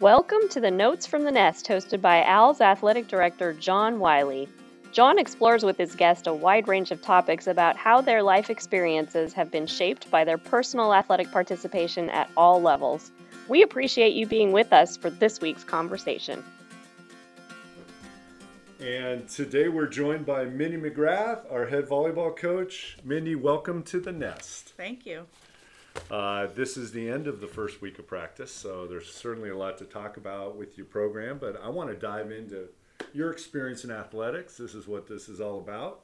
Welcome to the Notes from the Nest, hosted by Owls athletic director, John Wiley. John explores with his guest a wide range of topics about how their life experiences have been shaped by their personal athletic participation at all levels. We appreciate you being with us for this week's conversation. And today we're joined by Mindy McGrath, our head volleyball coach. Mindy, welcome to the Nest. Thank you. Uh, this is the end of the first week of practice, so there's certainly a lot to talk about with your program, but I want to dive into your experience in athletics. This is what this is all about.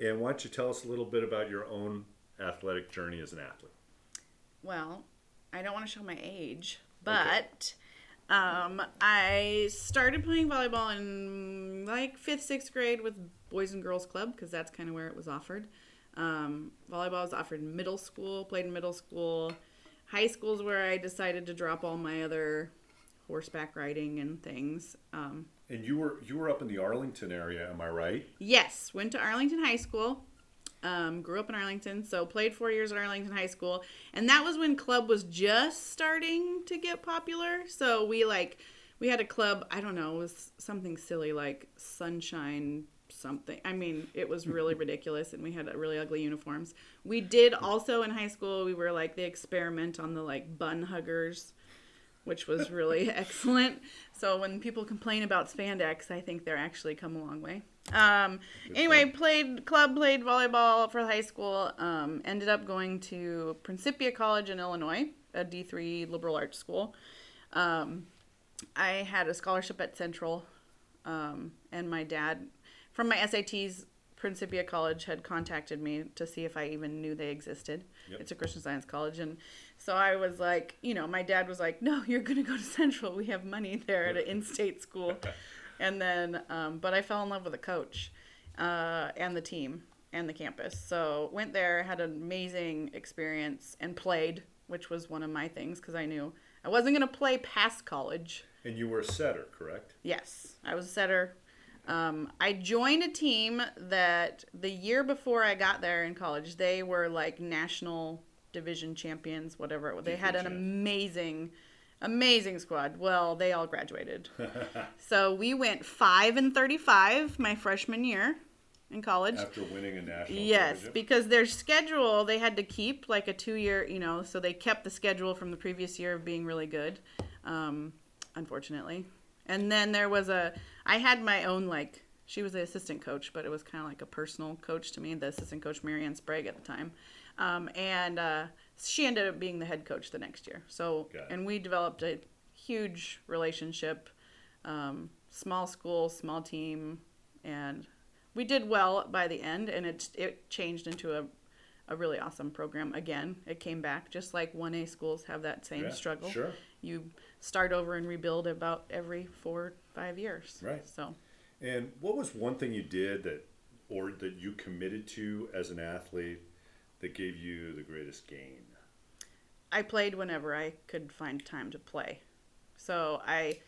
And why don't you tell us a little bit about your own athletic journey as an athlete? Well, I don't want to show my age, but. Um, I started playing volleyball in like fifth, sixth grade with Boys and Girls Club because that's kind of where it was offered. Um, volleyball was offered in middle school, played in middle school. High school is where I decided to drop all my other horseback riding and things. Um, and you were you were up in the Arlington area, am I right? Yes, went to Arlington High School. Um, grew up in Arlington, so played four years at Arlington High School, and that was when club was just starting to get popular. So we like we had a club. I don't know, it was something silly like Sunshine something. I mean, it was really ridiculous, and we had really ugly uniforms. We did also in high school. We were like the experiment on the like bun huggers, which was really excellent. So when people complain about spandex, I think they're actually come a long way. Um, anyway, played club, played volleyball for high school. Um, ended up going to Principia College in Illinois, a D three liberal arts school. Um, I had a scholarship at Central, um, and my dad from my SATs, Principia College had contacted me to see if I even knew they existed. Yep. It's a Christian Science college, and so I was like, you know, my dad was like, "No, you're gonna go to Central. We have money there at an in-state school." and then, um, but I fell in love with the coach uh, and the team and the campus. So went there, had an amazing experience, and played, which was one of my things because I knew I wasn't gonna play past college. And you were a setter, correct? Yes, I was a setter um, I joined a team that the year before I got there in college, they were like national division champions, whatever. They had an amazing, amazing squad. Well, they all graduated. so we went 5 and 35 my freshman year in college. After winning a national Yes, because their schedule, they had to keep like a two year, you know, so they kept the schedule from the previous year of being really good, um, unfortunately. And then there was a, I had my own like, she was the assistant coach, but it was kind of like a personal coach to me, the assistant coach Marianne Sprague at the time. Um, and uh, she ended up being the head coach the next year. So, and we developed a huge relationship, um, small school, small team, and we did well by the end. And it it changed into a a really awesome program again. It came back just like 1A schools have that same yeah, struggle. Sure. You start over and rebuild about every four five years. Right. So. And what was one thing you did that, or that you committed to as an athlete, that gave you the greatest gain? I played whenever I could find time to play. So I.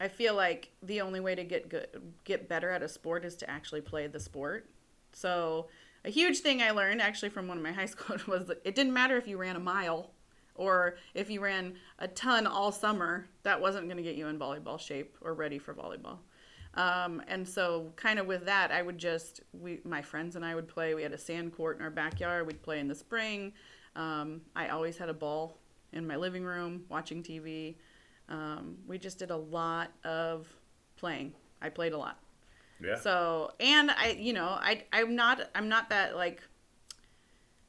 I feel like the only way to get good, get better at a sport is to actually play the sport. So, a huge thing I learned actually from one of my high school was that it didn't matter if you ran a mile or if you ran a ton all summer, that wasn't going to get you in volleyball shape or ready for volleyball. Um, and so, kind of with that, I would just we my friends and I would play. We had a sand court in our backyard. We'd play in the spring. Um, I always had a ball in my living room watching TV. Um, we just did a lot of playing. I played a lot. Yeah. So, and I, you know, I I'm not I'm not that like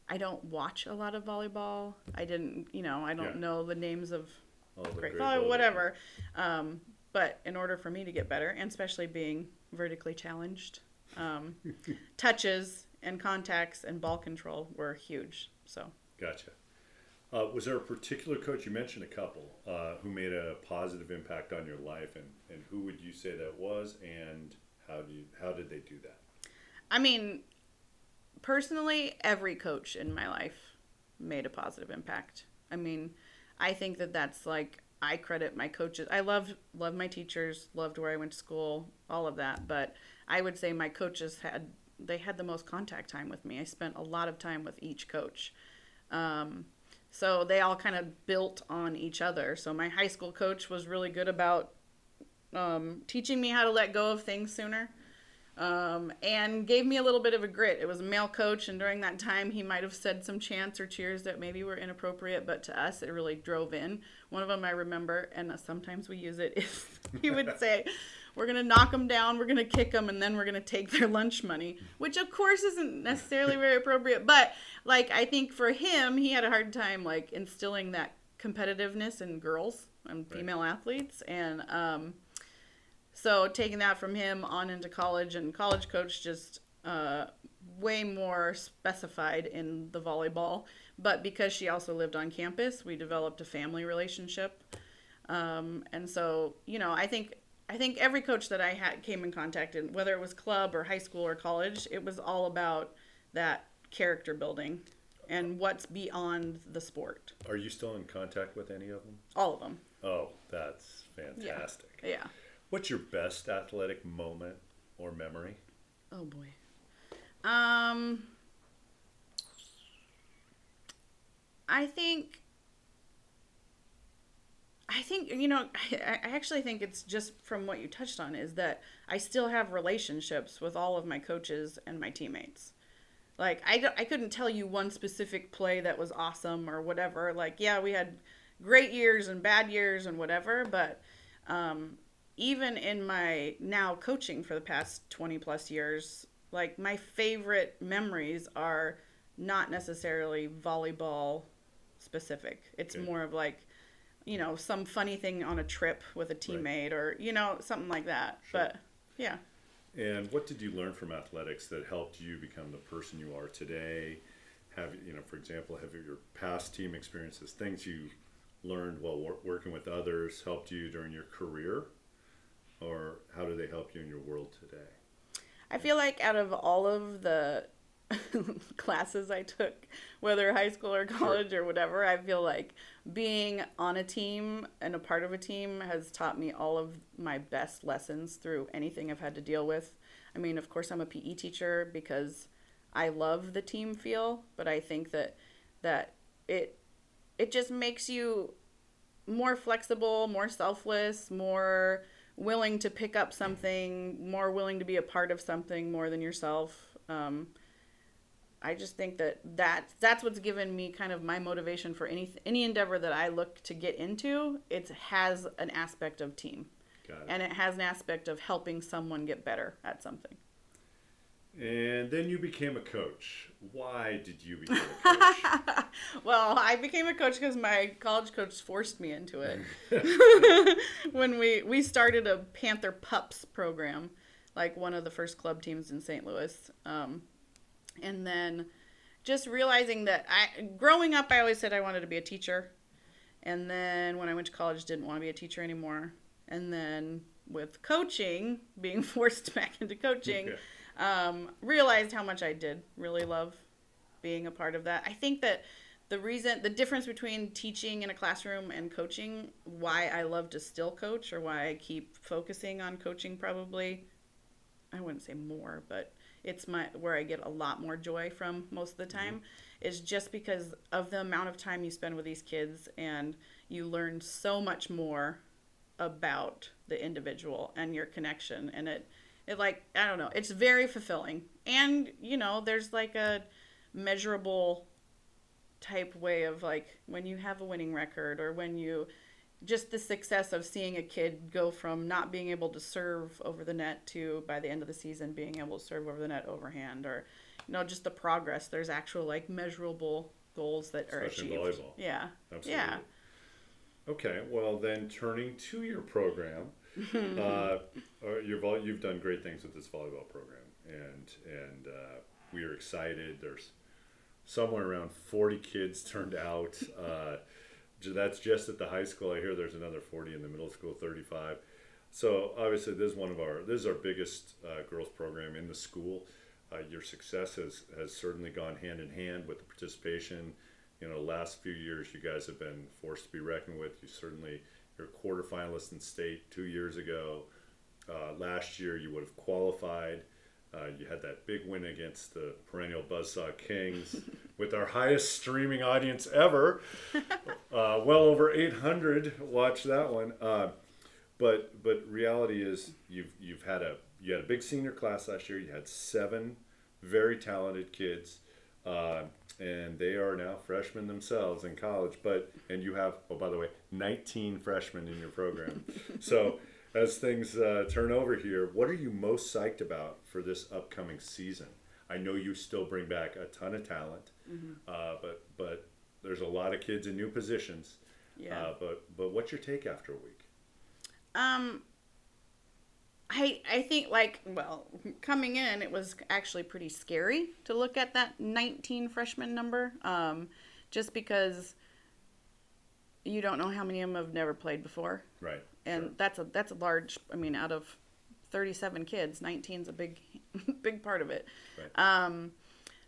I don't watch a lot of volleyball. I didn't, you know, I don't yeah. know the names of great volleyball, whatever. Um, but in order for me to get better, and especially being vertically challenged, um, touches and contacts and ball control were huge. So. Gotcha. Uh, was there a particular coach you mentioned a couple uh, who made a positive impact on your life, and, and who would you say that was, and how do you, how did they do that? I mean, personally, every coach in my life made a positive impact. I mean, I think that that's like I credit my coaches. I loved loved my teachers, loved where I went to school, all of that, but I would say my coaches had they had the most contact time with me. I spent a lot of time with each coach. Um, so they all kind of built on each other. So my high school coach was really good about um, teaching me how to let go of things sooner um, and gave me a little bit of a grit. It was a male coach, and during that time, he might have said some chants or cheers that maybe were inappropriate, but to us, it really drove in. One of them I remember, and sometimes we use it, is he would say, We're going to knock them down, we're going to kick them, and then we're going to take their lunch money, which of course isn't necessarily very appropriate. But, like, I think for him, he had a hard time, like, instilling that competitiveness in girls and female right. athletes. And, um, so taking that from him on into college and college coach just uh, way more specified in the volleyball. But because she also lived on campus, we developed a family relationship. Um, and so, you know, I think I think every coach that I had came in contact, and whether it was club or high school or college, it was all about that character building and what's beyond the sport. Are you still in contact with any of them? All of them. Oh, that's fantastic. Yeah. yeah. What's your best athletic moment or memory? Oh boy. Um I think I think you know I, I actually think it's just from what you touched on is that I still have relationships with all of my coaches and my teammates. Like I, I couldn't tell you one specific play that was awesome or whatever. Like yeah, we had great years and bad years and whatever, but um, even in my now coaching for the past 20 plus years, like my favorite memories are not necessarily volleyball specific. It's okay. more of like, you know, some funny thing on a trip with a teammate right. or, you know, something like that. Sure. But yeah. And what did you learn from athletics that helped you become the person you are today? Have, you know, for example, have your past team experiences, things you learned while working with others helped you during your career? Or how do they help you in your world today? I feel like out of all of the classes I took, whether high school or college sure. or whatever, I feel like being on a team and a part of a team has taught me all of my best lessons through anything I've had to deal with. I mean, of course, I'm a PE teacher because I love the team feel, but I think that that it it just makes you more flexible, more selfless, more willing to pick up something, more willing to be a part of something more than yourself. Um, I just think that, that that's what's given me kind of my motivation for any any endeavor that I look to get into. It has an aspect of team, it. and it has an aspect of helping someone get better at something. And then you became a coach. Why did you become a coach? well, I became a coach because my college coach forced me into it. when we we started a Panther Pups program, like one of the first club teams in St. Louis, um, and then just realizing that I growing up, I always said I wanted to be a teacher, and then when I went to college, didn't want to be a teacher anymore, and then with coaching, being forced back into coaching. Okay um, realized how much I did really love being a part of that. I think that the reason, the difference between teaching in a classroom and coaching, why I love to still coach or why I keep focusing on coaching probably, I wouldn't say more, but it's my where I get a lot more joy from most of the mm-hmm. time mm-hmm. is just because of the amount of time you spend with these kids and you learn so much more about the individual and your connection and it it like I don't know. It's very fulfilling, and you know, there's like a measurable type way of like when you have a winning record or when you just the success of seeing a kid go from not being able to serve over the net to by the end of the season being able to serve over the net overhand or you know just the progress there's actual like measurable goals that Especially are achieved volleyball. yeah Absolutely. yeah okay well then turning to your program uh, you've you've done great things with this volleyball program, and and uh, we are excited. There's somewhere around 40 kids turned out. Uh, that's just at the high school. I hear there's another 40 in the middle school, 35. So obviously, this is one of our this is our biggest uh, girls program in the school. Uh, your success has has certainly gone hand in hand with the participation. You know, last few years, you guys have been forced to be reckoned with. You certainly you're a quarterfinalist in state two years ago. Uh, last year, you would have qualified. Uh, you had that big win against the perennial Buzzsaw Kings with our highest streaming audience ever. Uh, well over 800 watched that one. Uh, but but reality is you've you've had a you had a big senior class last year. You had seven very talented kids, uh, and they are now freshmen themselves in college. But and you have oh by the way, 19 freshmen in your program. so as things uh, turn over here, what are you most psyched about for this upcoming season? I know you still bring back a ton of talent, Mm-hmm. uh, but but there's a lot of kids in new positions. Yeah. Uh, but but what's your take after a week? Um, I I think like well, coming in, it was actually pretty scary to look at that 19 freshman number. Um, just because you don't know how many of them have never played before, Right. and sure. that's a that's a large. I mean, out of 37 kids, 19 is a big big part of it. Right. Um,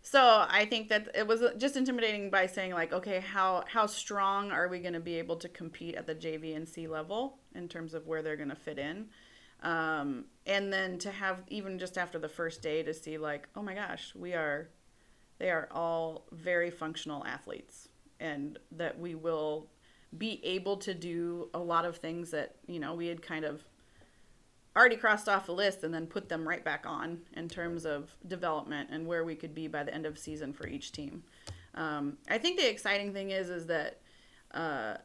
so I think that it was just intimidating by saying like, okay, how how strong are we going to be able to compete at the JV and C level in terms of where they're going to fit in, um, and then to have even just after the first day to see like, oh my gosh, we are, they are all very functional athletes, and that we will be able to do a lot of things that you know we had kind of already crossed off the list and then put them right back on in terms of development and where we could be by the end of season for each team. Um, I think the exciting thing is is that uh,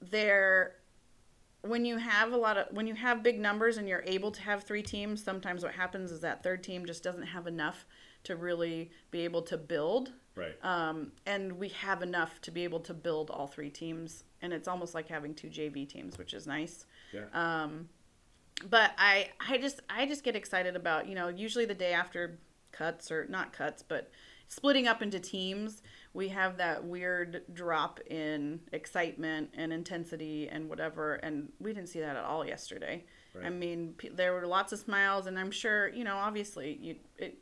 there when you have a lot of when you have big numbers and you're able to have three teams sometimes what happens is that third team just doesn't have enough to really be able to build Right. um, and we have enough to be able to build all three teams and it's almost like having two jv teams which is nice yeah. um, but I I just I just get excited about you know usually the day after cuts or not cuts but splitting up into teams we have that weird drop in excitement and intensity and whatever and we didn't see that at all yesterday. I mean p- there were lots of smiles and I'm sure you know obviously you it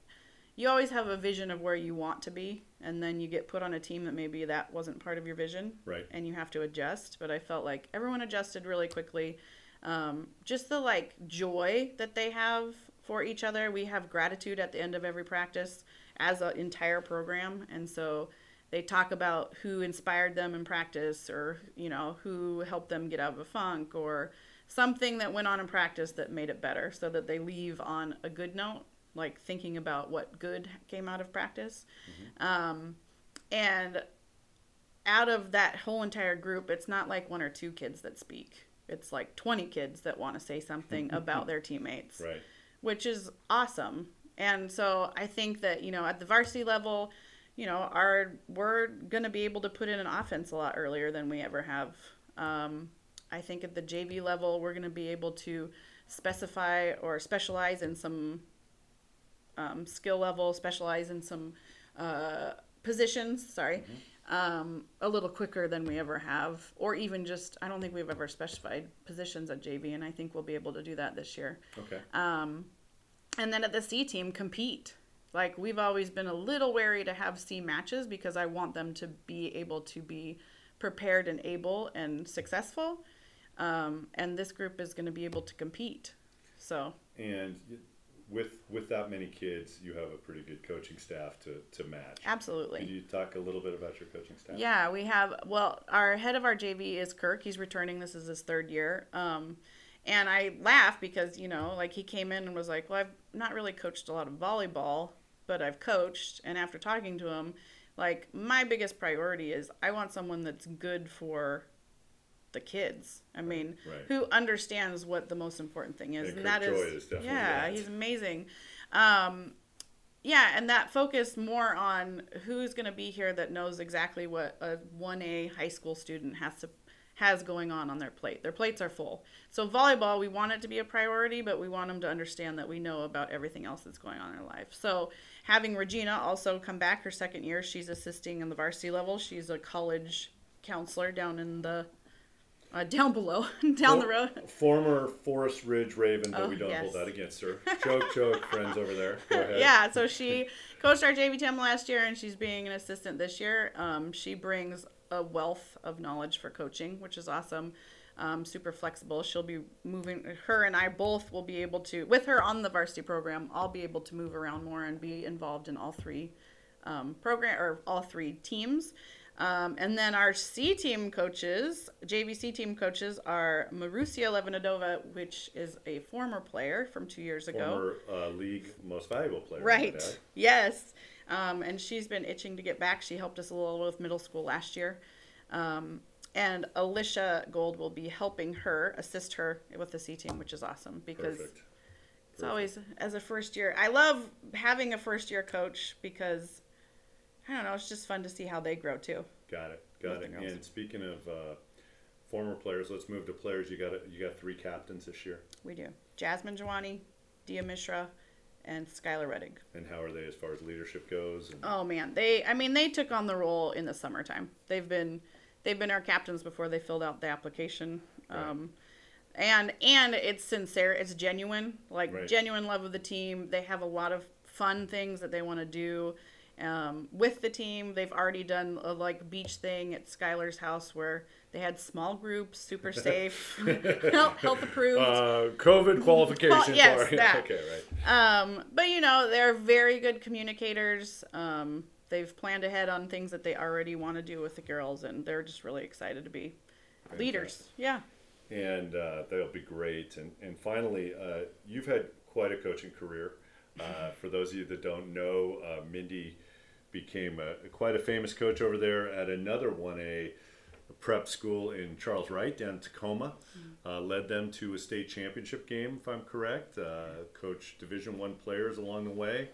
you always have a vision of where you want to be and then you get put on a team that maybe that wasn't part of your vision Right. and you have to adjust but i felt like everyone adjusted really quickly um, just the like joy that they have for each other. We have gratitude at the end of every practice as an entire program. And so they talk about who inspired them in practice or you know who helped them get out of a funk or something that went on in practice that made it better so that they leave on a good note like thinking about what good came out of practice. Um, and out of that whole entire group it's not like one or two kids that speak. It's like 20 kids that want to say something about their teammates. Right. Which is awesome. And so I think that, you know, at the varsity level, you know, our we're going to be able to put in an offense a lot earlier than we ever have. Um, I think at the JV level, we're going to be able to specify or specialize in some um, skill level, specialize in some uh, positions. Sorry. Um, a little quicker than we ever have, or even just, I don't think we've ever specified positions at JV, and I think we'll be able to do that this year. Okay. Um, and then at the C team, compete. Like we've always been a little wary to have C matches because I want them to be able to be prepared and able and successful. Um, and this group is going to be able to compete. So And with with that many kids, you have a pretty good coaching staff to, to match. absolutely. Can you talk a little bit about your coaching staff? Yeah, we have. Well, our head of our JV is Kirk. He's returning. This is his third year. Um, and I laugh because you know, like he came in and was like, "Well, I've not really coached a lot of volleyball, but I've coached." And after talking to him, like my biggest priority is I want someone that's good for the kids. I mean, right. who understands what the most important thing is, And and, that Joy is, is definitely yeah, that. he's amazing. Um, yeah, and that focus more on who's going to be here that knows exactly what a 1A high school student has to has going on on their plate. Their plates are full. So volleyball, we want it to be a priority, but we want them to understand that we know about everything else that's going on in their life. So having Regina also come back her second year, she's assisting in the varsity level. She's a college counselor down in the uh, down below, down the road. Former Forest Ridge Raven, but Oh, we don't yes. hold that against her. Joke, joke, friends over there. Go ahead. yeah, so she coached our JV team last year, and she's being an assistant this year. Um, she brings a wealth of knowledge for coaching, which is awesome. um, super flexible. She'll be moving. Her and I both will be able to, with her on the varsity program, I'll be able to move around more and be involved in all three um, program or all three teams. Um, and then our C team coaches, JVC team coaches, are Marusia Levinadova, which is a former player from two years ago. Former uh, league most valuable player. Right. Yes. Um, and she's been itching to get back. She helped us a little with middle school last year. Um, and Alicia Gold will be helping her, assist her with the C team, which is awesome because Perfect. it's always as a first year. I love having a first year coach because I don't know, it's just fun to see how they grow too. Got it. Got it. And speaking of uh, former players, let's move to players. You got you got three captains this year. We do. Jasmine Jawani, Dia Mishra, and Skylar Reddig. And how are they as far as leadership goes? And, Oh man, they I mean they took on the role in the summertime. They've been they've been our captains before they filled out the application. Um, and and it's sincere, it's genuine, like Right. genuine love of the team. They have a lot of fun things that they want to do um, with the team. They've already done a like beach thing at Skylar's house where they had small groups, super safe, health, health approved. Uh, COVID qualifications. yes, are- that. Okay, right. Um, but you know, they're very good communicators. Um, they've planned ahead on things that they already want to do with the girls, and they're just really excited to be leaders. Yeah. and uh, that'll be great. And and finally, uh, you've had quite a coaching career. Uh, for those of you that don't know, uh, Mindy became a, quite a famous coach over there at another one A prep school in Charles Wright down in Tacoma. Uh, led them to a state championship game, if I'm correct. Uh, coached Division One players along the way.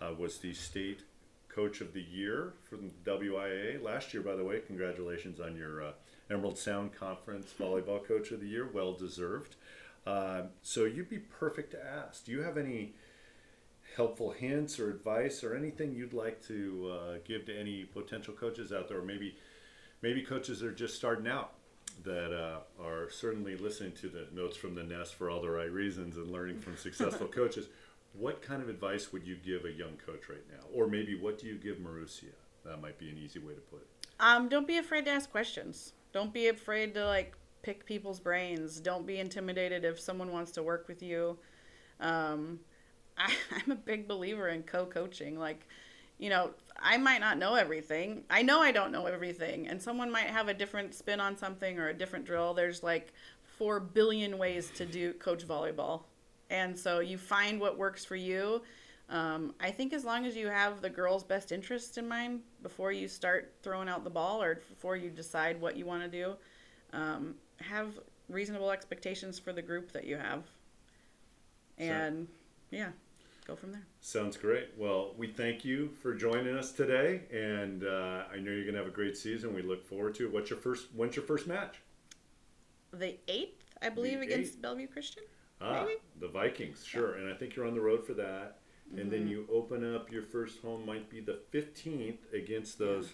Uh, was the state coach of the year from WIAA last year, by the way. Congratulations on your uh, Emerald Sound Conference volleyball coach of the year. Well deserved. Uh, so you'd be perfect to ask. Do you have any helpful hints or advice or anything you'd like to uh, give to any potential coaches out there, or maybe maybe coaches that are just starting out that uh, are certainly listening to the notes from the nest for all the right reasons and learning from successful coaches. What kind of advice would you give a young coach right now, or maybe what do you give Marussia? That might be an easy way to put it. Um, don't be afraid to ask questions. Don't be afraid to like pick people's brains. Don't be intimidated if someone wants to work with you. Um, I, I'm a big believer in co-coaching. Like, you know, I might not know everything. I know I don't know everything, and someone might have a different spin on something or a different drill. There's like four billion ways to do coach volleyball, and so you find what works for you. Um, I think as long as you have the girls' best interests in mind before you start throwing out the ball or before you decide what you want to do, um, have reasonable expectations for the group that you have. Sure. And yeah, go from there. Sounds great. Well, we thank you for joining us today, and uh, I know you're going to have a great season. We look forward to it. What's your first? When's your first match? The eighth, I believe, The against eighth. Bellevue Christian. Ah, Maybe? the Vikings, sure. And I think you're on the road for that. And Mm-hmm. then you open up your first home might be the 15th against those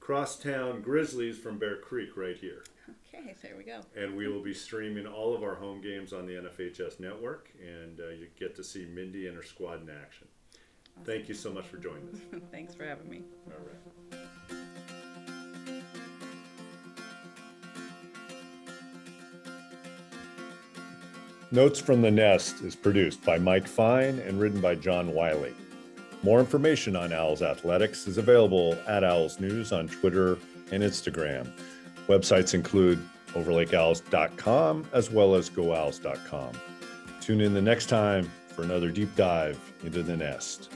crosstown Grizzlies from Bear Creek right here. Okay, there we go. And we will be streaming all of our home games on the NFHS network, and uh, you get to see Mindy and her squad in action. Thank you so much for joining us. Thanks for having me. All right. Notes from the Nest is produced by Mike Fine and written by John Wiley. More information on Owls Athletics is available at Owls News on Twitter and Instagram. Websites include overlakeowls.com as well as goowls.com. Tune in the next time for another deep dive into the nest.